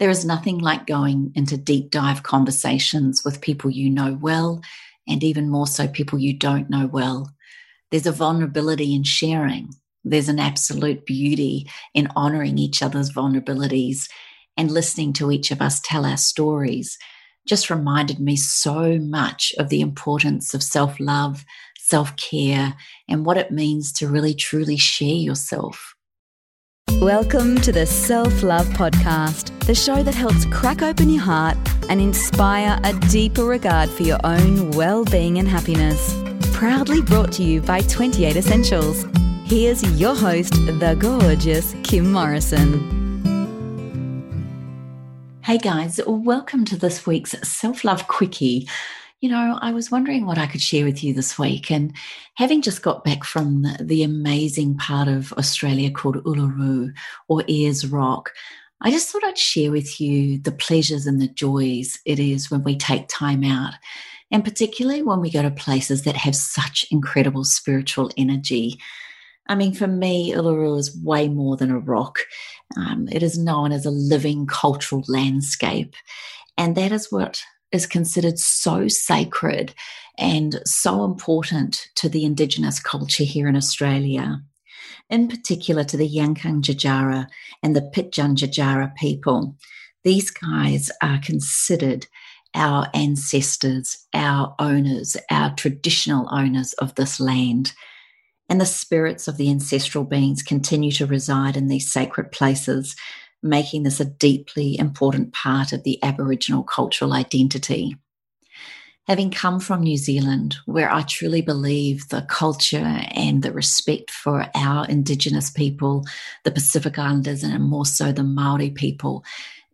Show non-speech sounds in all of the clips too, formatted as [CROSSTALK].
There is nothing like going into deep dive conversations with people you know well, and even more so, people you don't know well. There's a vulnerability in sharing. There's an absolute beauty in honoring each other's vulnerabilities and listening to each of us tell our stories. Just reminded me so much of the importance of self love, self care, and what it means to really truly share yourself. Welcome to the Self Love Podcast, the show that helps crack open your heart and inspire a deeper regard for your own well being and happiness. Proudly brought to you by 28 Essentials. Here's your host, the gorgeous Kim Morrison. Hey guys, welcome to this week's Self Love Quickie you know, I was wondering what I could share with you this week. And having just got back from the amazing part of Australia called Uluru or Ayers Rock, I just thought I'd share with you the pleasures and the joys it is when we take time out. And particularly when we go to places that have such incredible spiritual energy. I mean, for me, Uluru is way more than a rock. Um, it is known as a living cultural landscape. And that is what is considered so sacred and so important to the Indigenous culture here in Australia, in particular to the Yankunytjatjara and the Pitjantjatjara people. These guys are considered our ancestors, our owners, our traditional owners of this land. And the spirits of the ancestral beings continue to reside in these sacred places making this a deeply important part of the Aboriginal cultural identity. Having come from New Zealand, where I truly believe the culture and the respect for our Indigenous people, the Pacific Islanders, and more so the Maori people,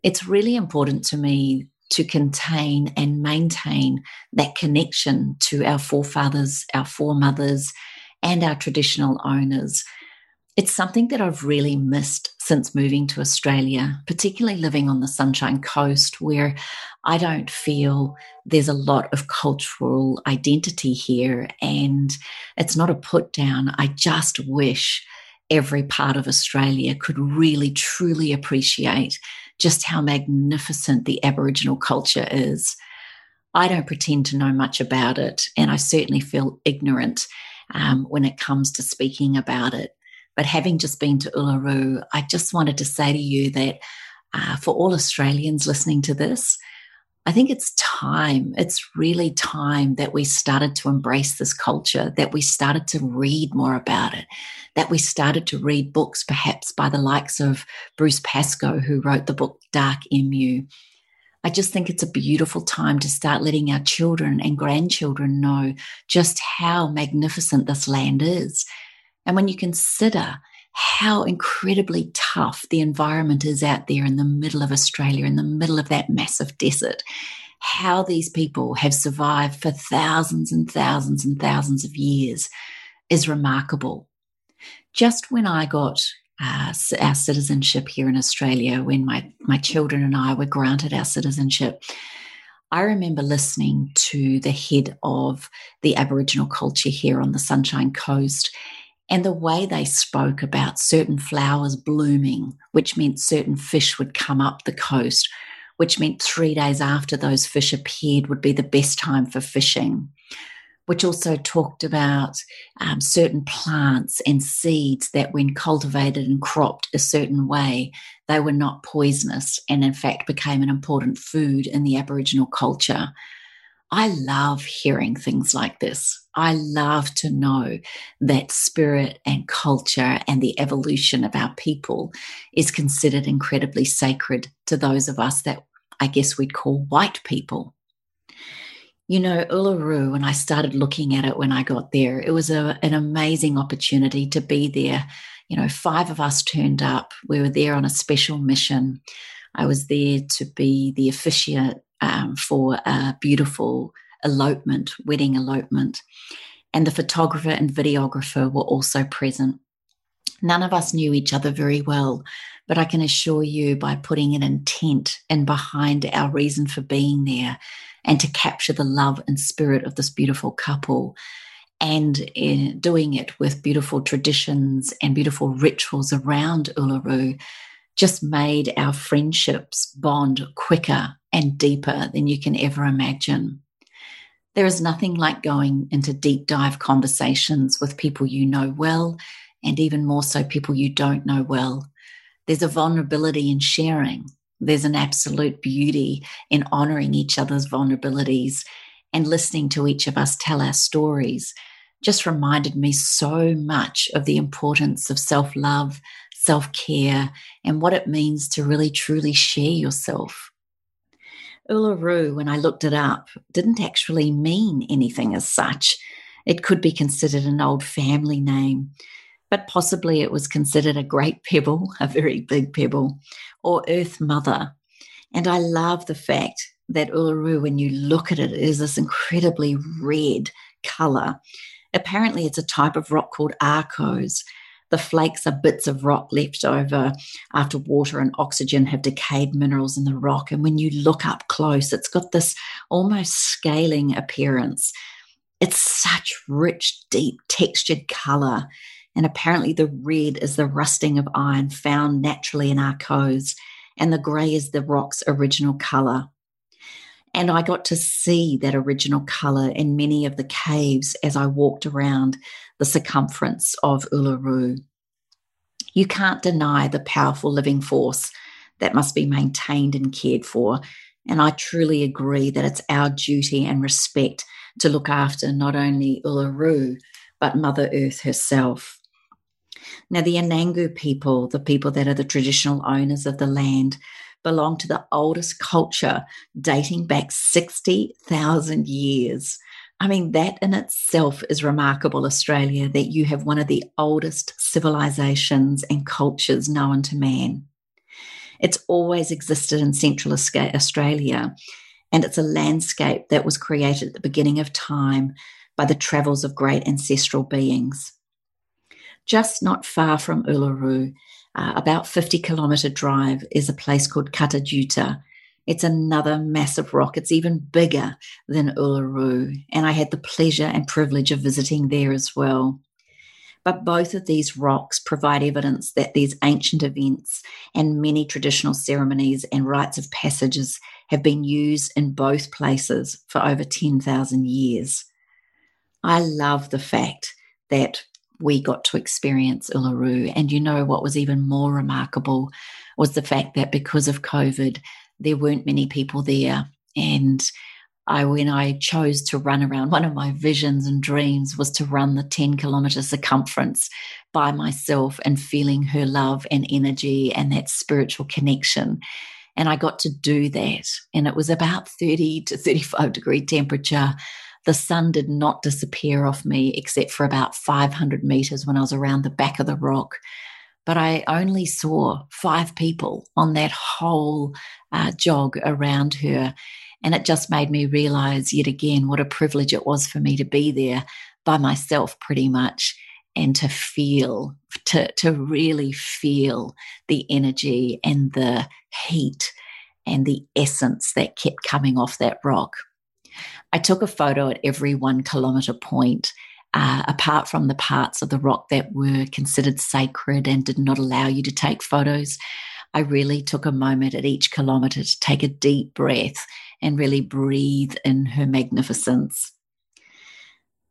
it's really important to me to contain and maintain that connection to our forefathers, our foremothers, and our traditional owners it's something that I've really missed since moving to Australia, particularly living on the Sunshine Coast, where I don't feel there's a lot of cultural identity here. And it's not a put down. I just wish every part of Australia could really, truly appreciate just how magnificent the Aboriginal culture is. I don't pretend to know much about it, and I certainly feel ignorant um, when it comes to speaking about it. But having just been to Uluru, I just wanted to say to you that uh, for all Australians listening to this, I think it's time, it's really time that we started to embrace this culture, that we started to read more about it, that we started to read books perhaps by the likes of Bruce Pascoe, who wrote the book Dark Emu. I just think it's a beautiful time to start letting our children and grandchildren know just how magnificent this land is and when you consider how incredibly tough the environment is out there in the middle of Australia, in the middle of that massive desert, how these people have survived for thousands and thousands and thousands of years is remarkable. Just when I got uh, our citizenship here in Australia, when my, my children and I were granted our citizenship, I remember listening to the head of the Aboriginal culture here on the Sunshine Coast and the way they spoke about certain flowers blooming, which meant certain fish would come up the coast, which meant three days after those fish appeared would be the best time for fishing, which also talked about um, certain plants and seeds that, when cultivated and cropped a certain way, they were not poisonous and, in fact, became an important food in the Aboriginal culture. I love hearing things like this. I love to know that spirit and culture and the evolution of our people is considered incredibly sacred to those of us that I guess we'd call white people. You know, Uluru, when I started looking at it when I got there, it was a, an amazing opportunity to be there. You know, five of us turned up. We were there on a special mission. I was there to be the officiant um, for a beautiful elopement, wedding elopement. And the photographer and videographer were also present. None of us knew each other very well, but I can assure you by putting an intent in behind our reason for being there and to capture the love and spirit of this beautiful couple and eh, doing it with beautiful traditions and beautiful rituals around Uluru just made our friendships bond quicker and deeper than you can ever imagine. There is nothing like going into deep dive conversations with people you know well, and even more so, people you don't know well. There's a vulnerability in sharing. There's an absolute beauty in honoring each other's vulnerabilities and listening to each of us tell our stories. Just reminded me so much of the importance of self love, self care, and what it means to really truly share yourself. Uluru, when I looked it up, didn't actually mean anything as such. It could be considered an old family name, but possibly it was considered a great pebble, [LAUGHS] a very big pebble, or Earth Mother. And I love the fact that Uluru, when you look at it, is this incredibly red color. Apparently, it's a type of rock called arkose, the flakes are bits of rock left over after water and oxygen have decayed minerals in the rock. And when you look up close, it's got this almost scaling appearance. It's such rich, deep, textured color. And apparently, the red is the rusting of iron found naturally in arkose, and the grey is the rock's original color. And I got to see that original color in many of the caves as I walked around the circumference of Uluru. You can't deny the powerful living force that must be maintained and cared for. And I truly agree that it's our duty and respect to look after not only Uluru, but Mother Earth herself. Now, the Anangu people, the people that are the traditional owners of the land, belong to the oldest culture dating back 60,000 years. I mean, that in itself is remarkable, Australia, that you have one of the oldest civilizations and cultures known to man. It's always existed in Central Australia, and it's a landscape that was created at the beginning of time by the travels of great ancestral beings. Just not far from Uluru, uh, about 50 kilometre drive, is a place called Kata it's another massive rock. It's even bigger than Uluru. And I had the pleasure and privilege of visiting there as well. But both of these rocks provide evidence that these ancient events and many traditional ceremonies and rites of passages have been used in both places for over 10,000 years. I love the fact that we got to experience Uluru. And you know what was even more remarkable was the fact that because of COVID, there weren't many people there. And I, when I chose to run around, [LAUGHS] one of my visions and dreams was to run the 10 kilometer circumference by myself and feeling her love and energy and that spiritual connection. And I got to do that. And it was about 30 to 35 degree temperature. The sun did not disappear off me except for about 500 meters when I was around the back of the rock but I only saw five people on that whole uh, jog around her. And it just made me realize yet again what a privilege it was for me to be there by myself, pretty much, and to feel, to, to really feel the energy and the heat and the essence that kept coming off that rock. I took a photo at every one kilometer point uh, apart from the parts of the rock that were considered sacred and did not allow you to take photos, I really took a moment at each kilometre to take a deep breath and really breathe in her magnificence.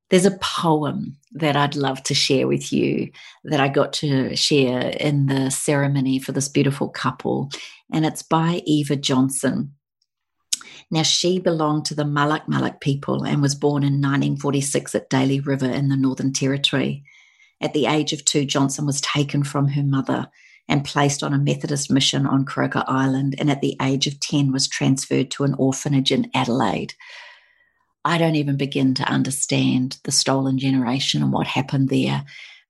There's a poem that I'd love to share with you that I got to share in the ceremony for this beautiful couple, and it's by Eva Johnson. Now, she belonged to the Malak Malak people and was born in 1946 at Daly River in the Northern Territory. At the age of two, Johnson was taken from her mother and placed on a Methodist mission on Croker Island, and at the age of 10 was transferred to an orphanage in Adelaide. I don't even begin to understand the stolen generation and what happened there.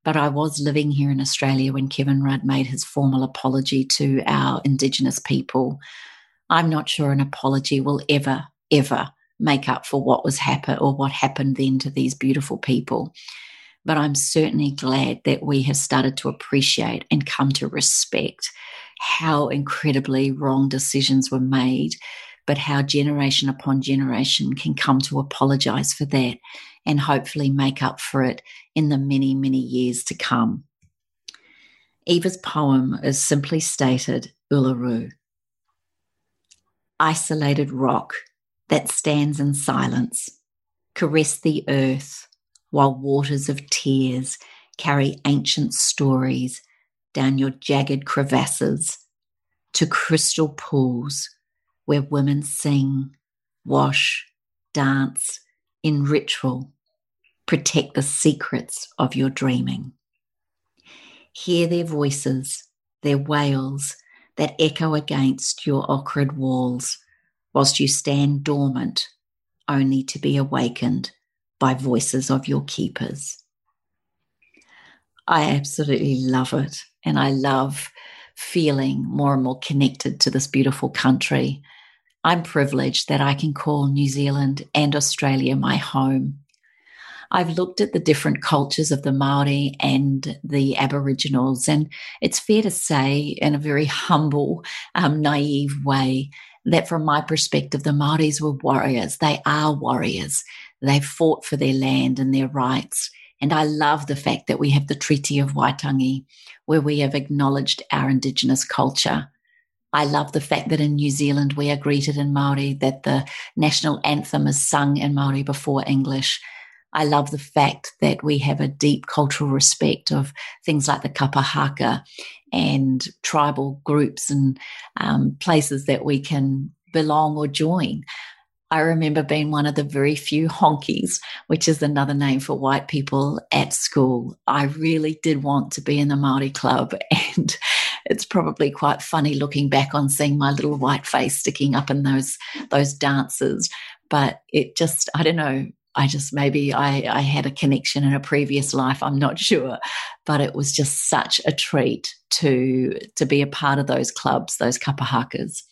But I was living here in Australia when Kevin Rudd made his formal apology to our Indigenous people I'm not sure an apology will ever, ever make up for what was happened or what happened then to these beautiful people. But I'm certainly glad that we have started to appreciate and come to respect how incredibly wrong decisions were made, but how generation upon generation can come to apologize for that and hopefully make up for it in the many, many years to come. Eva's poem is simply stated Uluru. Isolated rock that stands in silence, caress the earth while waters of tears carry ancient stories down your jagged crevasses to crystal pools where women sing, wash, dance in ritual, protect the secrets of your dreaming. Hear their voices, their wails that echo against your ochred walls, whilst you stand dormant, only to be awakened by voices of your keepers. I absolutely love it. And I love feeling more and more connected to this beautiful country. I'm privileged that I can call New Zealand and Australia my home. I've looked at the different cultures of the Maori and the Aboriginals, and it's fair to say, in a very humble, um, naive way, that from my perspective, the Maoris were warriors. They are warriors. They fought for their land and their rights. And I love the fact that we have the Treaty of Waitangi, where we have acknowledged our Indigenous culture. I love the fact that in New Zealand we are greeted in Maori, that the national anthem is sung in Maori before English. I love the fact that we have a deep cultural respect of things like the kapa haka and tribal groups and um, places that we can belong or join. I remember being one of the very few honkies, which is another name for white people at school. I really did want to be in the Maori club, [LAUGHS] and it's probably quite funny looking back on seeing my little white face sticking up in those those dances. But it just, I don't know. I just maybe I, I had a connection in a previous life. I'm not [LAUGHS] sure, but it was just such a treat to to be a part of those clubs, those kapa hakas.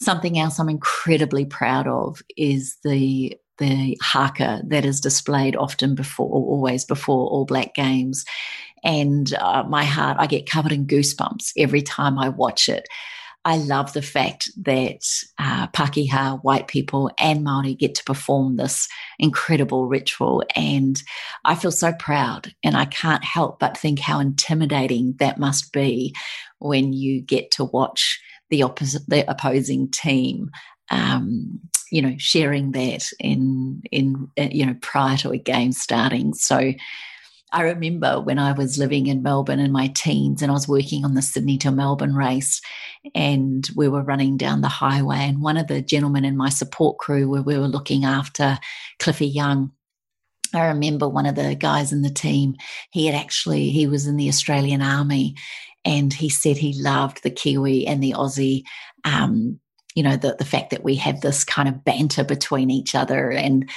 Something else I'm incredibly proud of is the the haka that is displayed often before, always before All Black Games. And uh, my heart, I get covered in goosebumps every time I watch it. I love the fact that uh, Pakeha, white people, and Maori get to perform this incredible ritual, and I feel so proud. And I can't help but think how intimidating that must be when you get to watch the opposite, the opposing team, um, you know, sharing that in in uh, you know prior to a game starting. So. I remember when I was living in Melbourne in my teens and I was working on the Sydney to Melbourne race and we were running down the highway and one of the gentlemen in my support crew where we were looking after Cliffy Young I remember one of the guys in the team, he had actually, he was in the Australian Army and he said he loved the Kiwi and the Aussie. Um, you know, the, the fact that we have this kind of banter between each other. And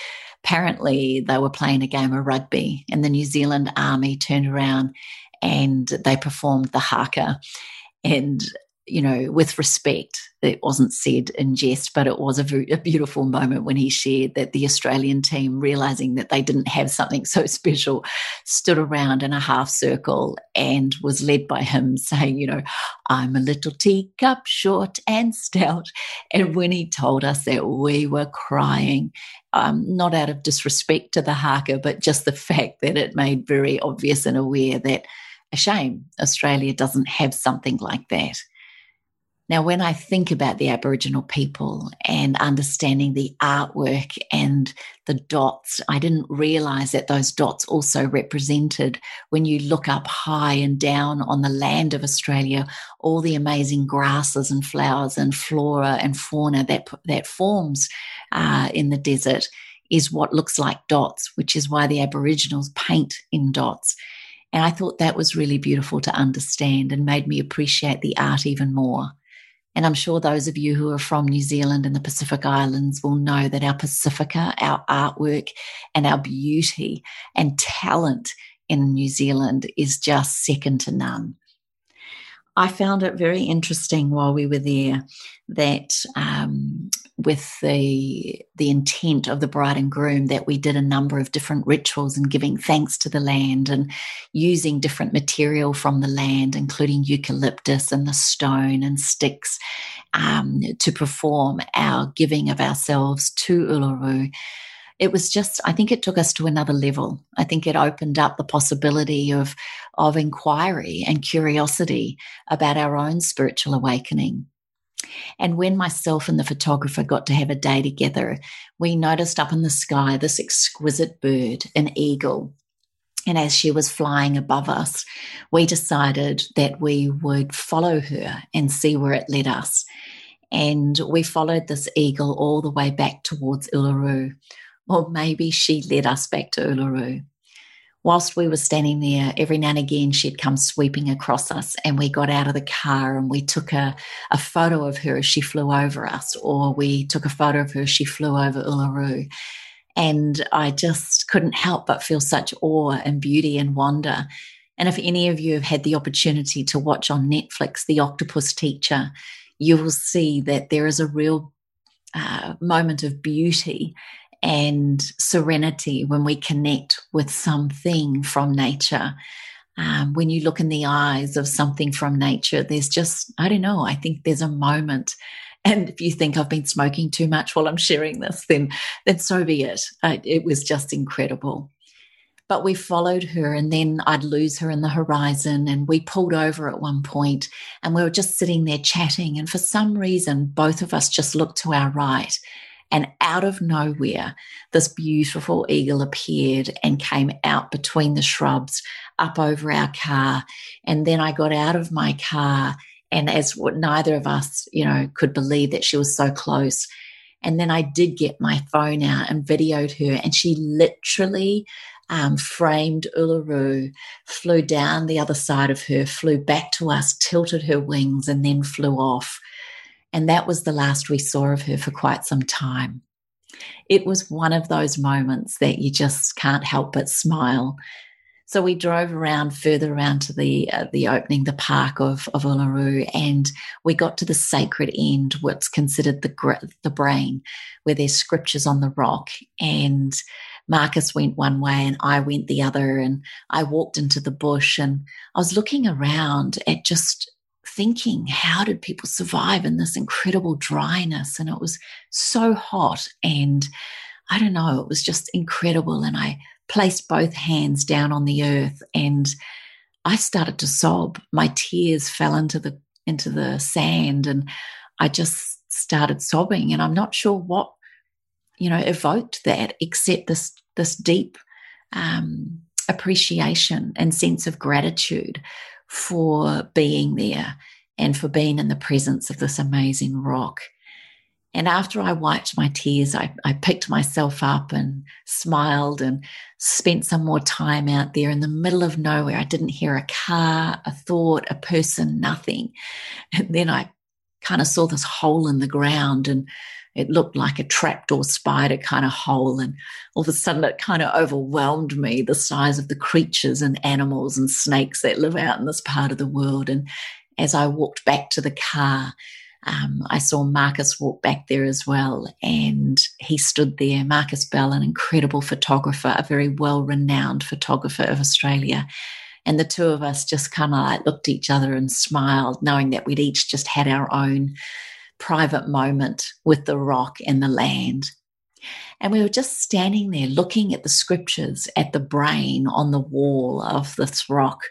apparently, they were playing a game of rugby, and the New Zealand Army turned around and they performed the haka. And you know, with respect. It wasn't said in jest, but it was a, very, a beautiful moment when he shared that the Australian team, realizing that they didn't have something so special, stood around in a half circle and was led by him saying, you know, I'm a little teacup, short and stout. And when he told us that, we were crying. Um, not out of disrespect to the haka, but just the fact that it made very obvious and aware that a shame Australia doesn't have something like that. Now, when I think about the Aboriginal people and understanding the artwork and the dots, I didn't realize that those dots also represented when you look up high and down on the land of Australia, all the amazing grasses and flowers and flora and fauna that, that forms uh, in the desert is what looks like dots, which is why the Aboriginals paint in dots. And I thought that was really beautiful to understand and made me appreciate the art even more. And I'm sure those of you who are from New Zealand and the Pacific Islands will know that our Pacifica, our artwork, and our beauty and talent in New Zealand is just second to none. I found it very interesting while we were there that um, with the the intent of the bride and groom that we did a number of different rituals and giving thanks to the land and using different material from the land, including eucalyptus and the stone and sticks, um, to perform our giving of ourselves to Uluru it was just, I think it took us to another level. I think it opened up the possibility of, of inquiry and curiosity about our own spiritual awakening. And when myself and the photographer got to have a day together, we noticed up in the sky this exquisite bird, an eagle. And as she was flying above us, we decided that we would follow her and see where it led us. And we followed this eagle all the way back towards Uluru, or maybe she led us back to Uluru. Whilst we were standing there, every now and again she'd come sweeping across us, and we got out of the car and we took a, a photo of her as she flew over us, or we took a photo of her as she flew over Uluru. And I just couldn't help but feel such awe and beauty and wonder. And if any of you have had the opportunity to watch on Netflix The Octopus Teacher, you will see that there is a real uh, moment of beauty and serenity when we connect with something from nature. Um, when you look in the eyes of something from nature, there's just, I don't know, I think there's a moment. And if you think I've been smoking too much while I'm sharing this, then, then so be it. it was just incredible. But we followed her, and then I'd lose her in the horizon. And we pulled over at one point, and we were just sitting there chatting. And for some reason, both of us just looked to our right and out of nowhere, this beautiful eagle appeared and came out between the shrubs up over our car. And then I got out of my car, and as neither of us, you know, could believe that she was so close. And then I did get my phone out and videoed her, and she literally um, framed Uluru, flew down the other side of her, flew back to us, tilted her wings, and then flew off. And that was the last we saw of her for quite some time. It was one of those moments that you just can't help but smile. So we drove around further around to the uh, the opening, the park of of Uluru, and we got to the sacred end, what's considered the the brain, where there's scriptures on the rock. And Marcus went one way, and I went the other, and I walked into the bush, and I was looking around at just thinking, how did people survive in this incredible dryness? And it was so hot. And I don't know, it was just incredible. And I placed both hands down on the earth and I started to sob. My tears fell into the into the sand and I just started sobbing. And I'm not sure what, you know, evoked that except this this deep um, appreciation and sense of gratitude for being there and for being in the presence of this amazing rock. And after I wiped my tears, I, I, picked myself up and smiled and spent some more time out there in the middle of nowhere. I didn't hear a car, a thought, a person, nothing. And then I kind of saw this hole in the ground and it looked like a trapdoor spider kind of hole. And all of a sudden, it kind of overwhelmed me the size of the creatures and animals and snakes that live out in this part of the world. And as I walked back to the car, um, I saw Marcus walk back there as well, and he stood there. Marcus Bell, an incredible photographer, a very well renowned photographer of Australia. And the two of us just kind of like looked at each other and smiled, knowing that we'd each just had our own private moment with the rock and the land. And we were just standing there looking at the scriptures, at the brain on the wall of this rock.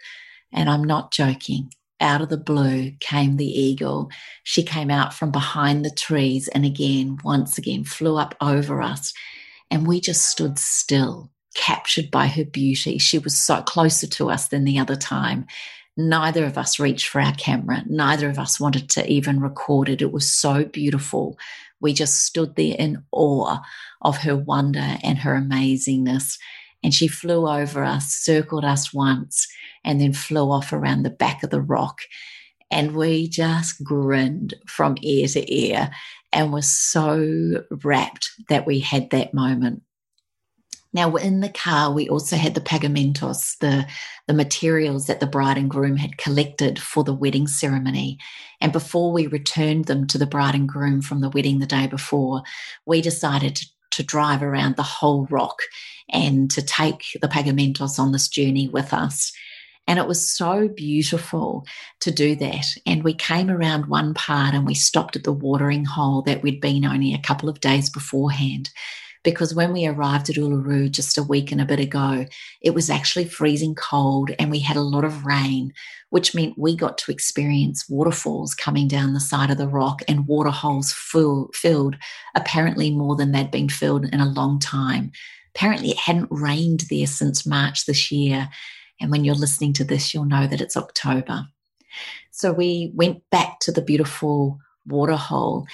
And I'm not joking. Out of the blue came the eagle. She came out from behind the trees and again, once again, flew up over us. And we just stood still, captured by her beauty. She was so closer to us than the other time. Neither of us reached for our camera. Neither of us wanted to even record it. It was so beautiful. We just stood there in awe of her wonder and her amazingness. And she flew over us, circled us once, and then flew off around the back of the rock. And we just grinned from ear to ear and were so rapt that we had that moment. Now, in the car, we also had the pagamentos, the, the materials that the bride and groom had collected for the wedding ceremony. And before we returned them to the bride and groom from the wedding the day before, we decided to, to drive around the whole rock and to take the pagamentos on this journey with us. And it was so beautiful to do that. And we came around one part and we stopped at the watering hole that we'd been only a couple of days beforehand because when we arrived at Uluru just a week and a bit ago, it was actually freezing cold and we had a lot of rain, which meant we got to experience waterfalls coming down the side of the rock and water holes full, filled, apparently more than they'd been filled in a long time. Apparently, it hadn't rained there since March this year. And when you're listening to this, you'll know that it's October. So we went back to the beautiful waterhole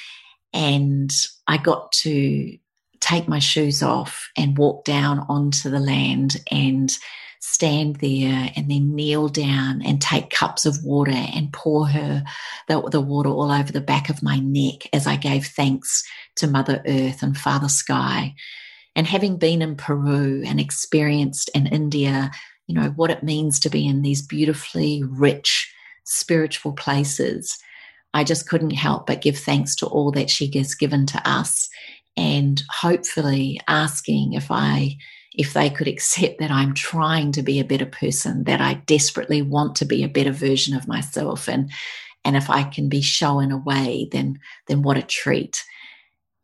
and I got to take my shoes off and walk down onto the land and stand there and then kneel down and take cups of water and pour her the, the, water all over the back of my neck as I gave thanks to Mother Earth and Father Sky. And having been in Peru and experienced in India, you know, what it means to be in these beautifully rich spiritual places, I just couldn't help but give thanks to all that she has given to us and hopefully asking if I if they could accept that I'm trying to be a better person, that I desperately want to be a better version of myself and and if I can be shown a way, then then what a treat.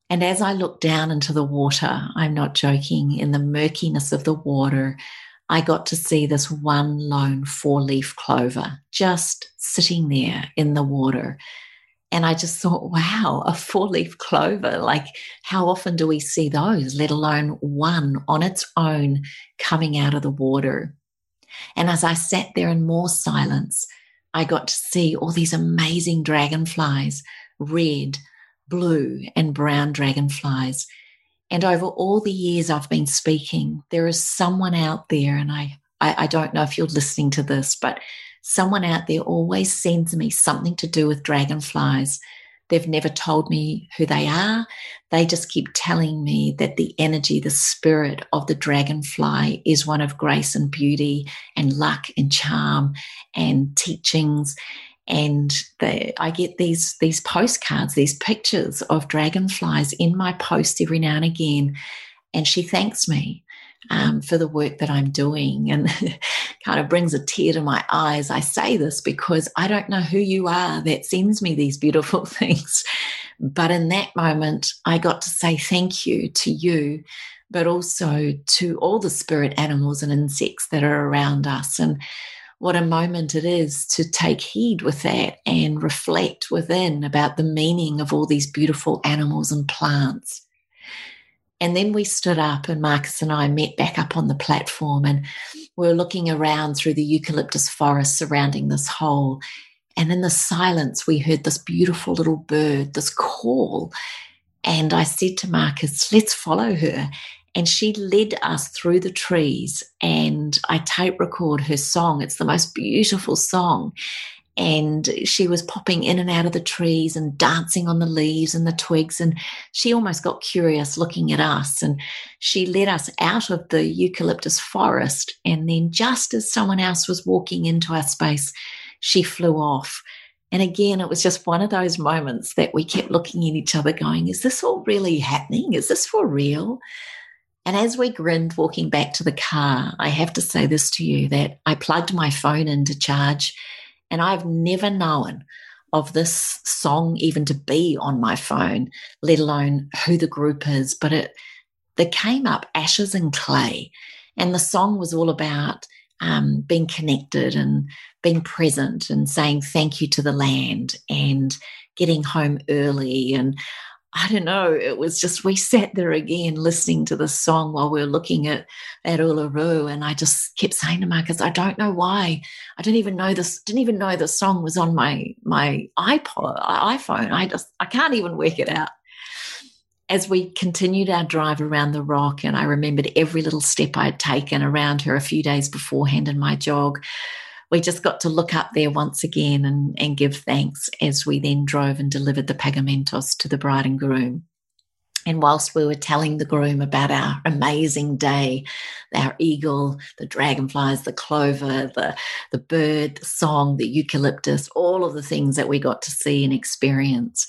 And as I looked down into the water, I'm not joking, in the murkiness of the water, I got to see this one lone four leaf clover just sitting there in the water. And I just thought, wow, a four leaf clover. Like, how often do we see those, let alone one on its own coming out of the water? And as I sat there in more silence, I got to see all these amazing dragonflies, red, blue, and brown dragonflies. And over all the years I've been speaking, there is someone out there, and I, I, I don't know if you're listening to this, but someone out there always sends me something to do with dragonflies. They've never told me who they are. They just keep telling me that the energy, the spirit of the dragonfly is one of grace and beauty and luck and charm and teachings. And they, I get these, these postcards, these pictures of dragonflies in my post every now and again. And she thanks me um, for the work that I'm doing and [LAUGHS] kind of brings a tear to my eyes. I say this because I don't know who you are that sends me these beautiful [LAUGHS] things. But in that moment, I got to say thank you to you, but also to all the spirit animals and insects that are around us. And what a moment it is to take heed with that and reflect within about the meaning of all these beautiful animals and plants. And then we stood up, and Marcus and I met back up on the platform, and we are looking around through the eucalyptus forest surrounding this hole. And in the silence, we heard this beautiful little bird, this call. And I said to Marcus, let's follow her. And she led us through the trees, and I tape record her song. It's the most beautiful song and she was popping in and out of the trees and dancing on the leaves and the twigs and she almost got curious looking at us and she led us out of the eucalyptus forest and then just as someone else was walking into our space she flew off. And again it was just one of those moments that we kept looking at each other going is this all really happening? Is this for real? And as we grinned walking back to the car, I have to say this to you that I plugged my phone in to charge and I've never known of this song even to be on my phone, let alone who the group is. But it there came up Ashes and Clay. And the song was all about um, being connected and being present and saying thank you to the land and getting home early and I don't know, it was just we sat there again listening to the song while we were looking at at Uluru, and I just kept saying to Marcus, I don't know why. I didn't even know this, didn't even know the song was on my my iPod iPhone. I just I can't even work it out. As we continued our drive around the rock, and I remembered every little step I had taken around her a few days beforehand in my jog, we just got to look up there once again and, and give thanks as we then drove and delivered the pagamentos to the bride and groom. And whilst we were telling the groom about our amazing day, our eagle, the dragonflies, the clover, the, the bird, the song, the eucalyptus, all of the things that we got to see and experience,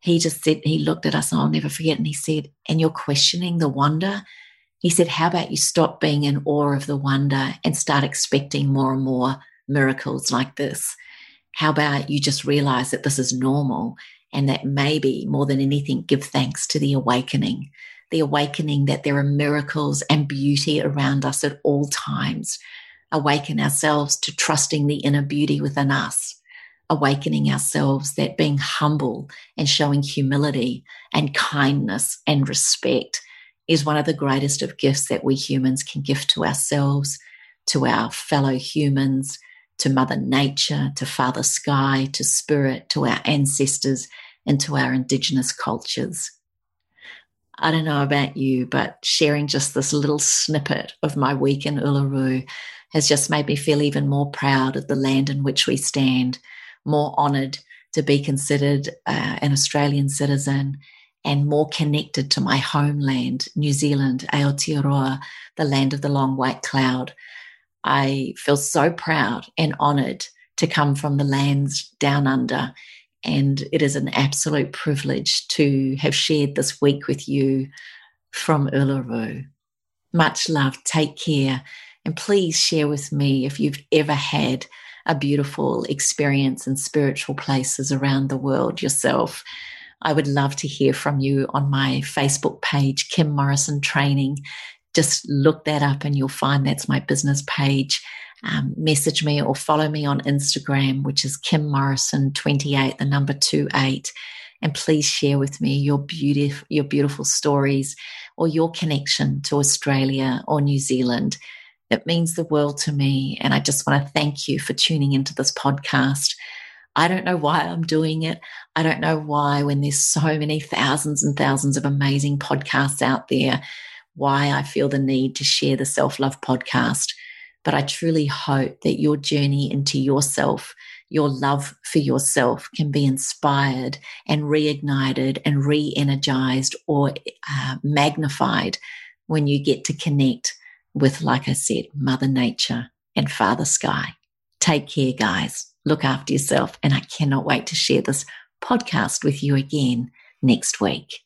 he just said, he looked at us and I'll never forget. And he said, And you're questioning the wonder? He said, How about you stop being in awe of the wonder and start expecting more and more miracles like this? How about you just realize that this is normal and that maybe more than anything, give thanks to the awakening the awakening that there are miracles and beauty around us at all times. Awaken ourselves to trusting the inner beauty within us. Awakening ourselves that being humble and showing humility and kindness and respect is one of the greatest of gifts that we humans can give to ourselves, to our fellow humans, to Mother Nature, to Father Sky, to Spirit, to our ancestors, and to our Indigenous cultures. I don't know about you, but sharing just this little snippet of my week in Uluru has just made me feel even more proud of the land in which we stand, more honoured to be considered uh, an Australian citizen, and more connected to my homeland, New Zealand, Aotearoa, the land of the long white cloud. I feel so proud and honoured to come from the lands down under and it is an absolute privilege to have shared this week with you from Uluru. Much love. Take care. And please share with me if you've ever had a beautiful experience in spiritual places around the world yourself. I would love to hear from you on my Facebook page, Kim Morrison Training. Just look that up and you'll find that's my business page um, message me or follow me on Instagram, which is Kim Morrison 28, the number 28. And please share with me your beautiful, your beautiful stories or your connection to Australia or New Zealand. It means the world to me. And I just want to thank you for tuning into this podcast. I don't know why I'm doing it. I don't know why, when there's so many thousands and thousands of amazing podcasts out there, why I feel the need to share the self love podcast. But I truly hope that your journey into yourself, your love for yourself can be inspired and reignited and re energized or uh, magnified when you get to connect with, like I said, Mother Nature and Father Sky. Take care, guys. Look after yourself. And I cannot wait to share this podcast with you again next week.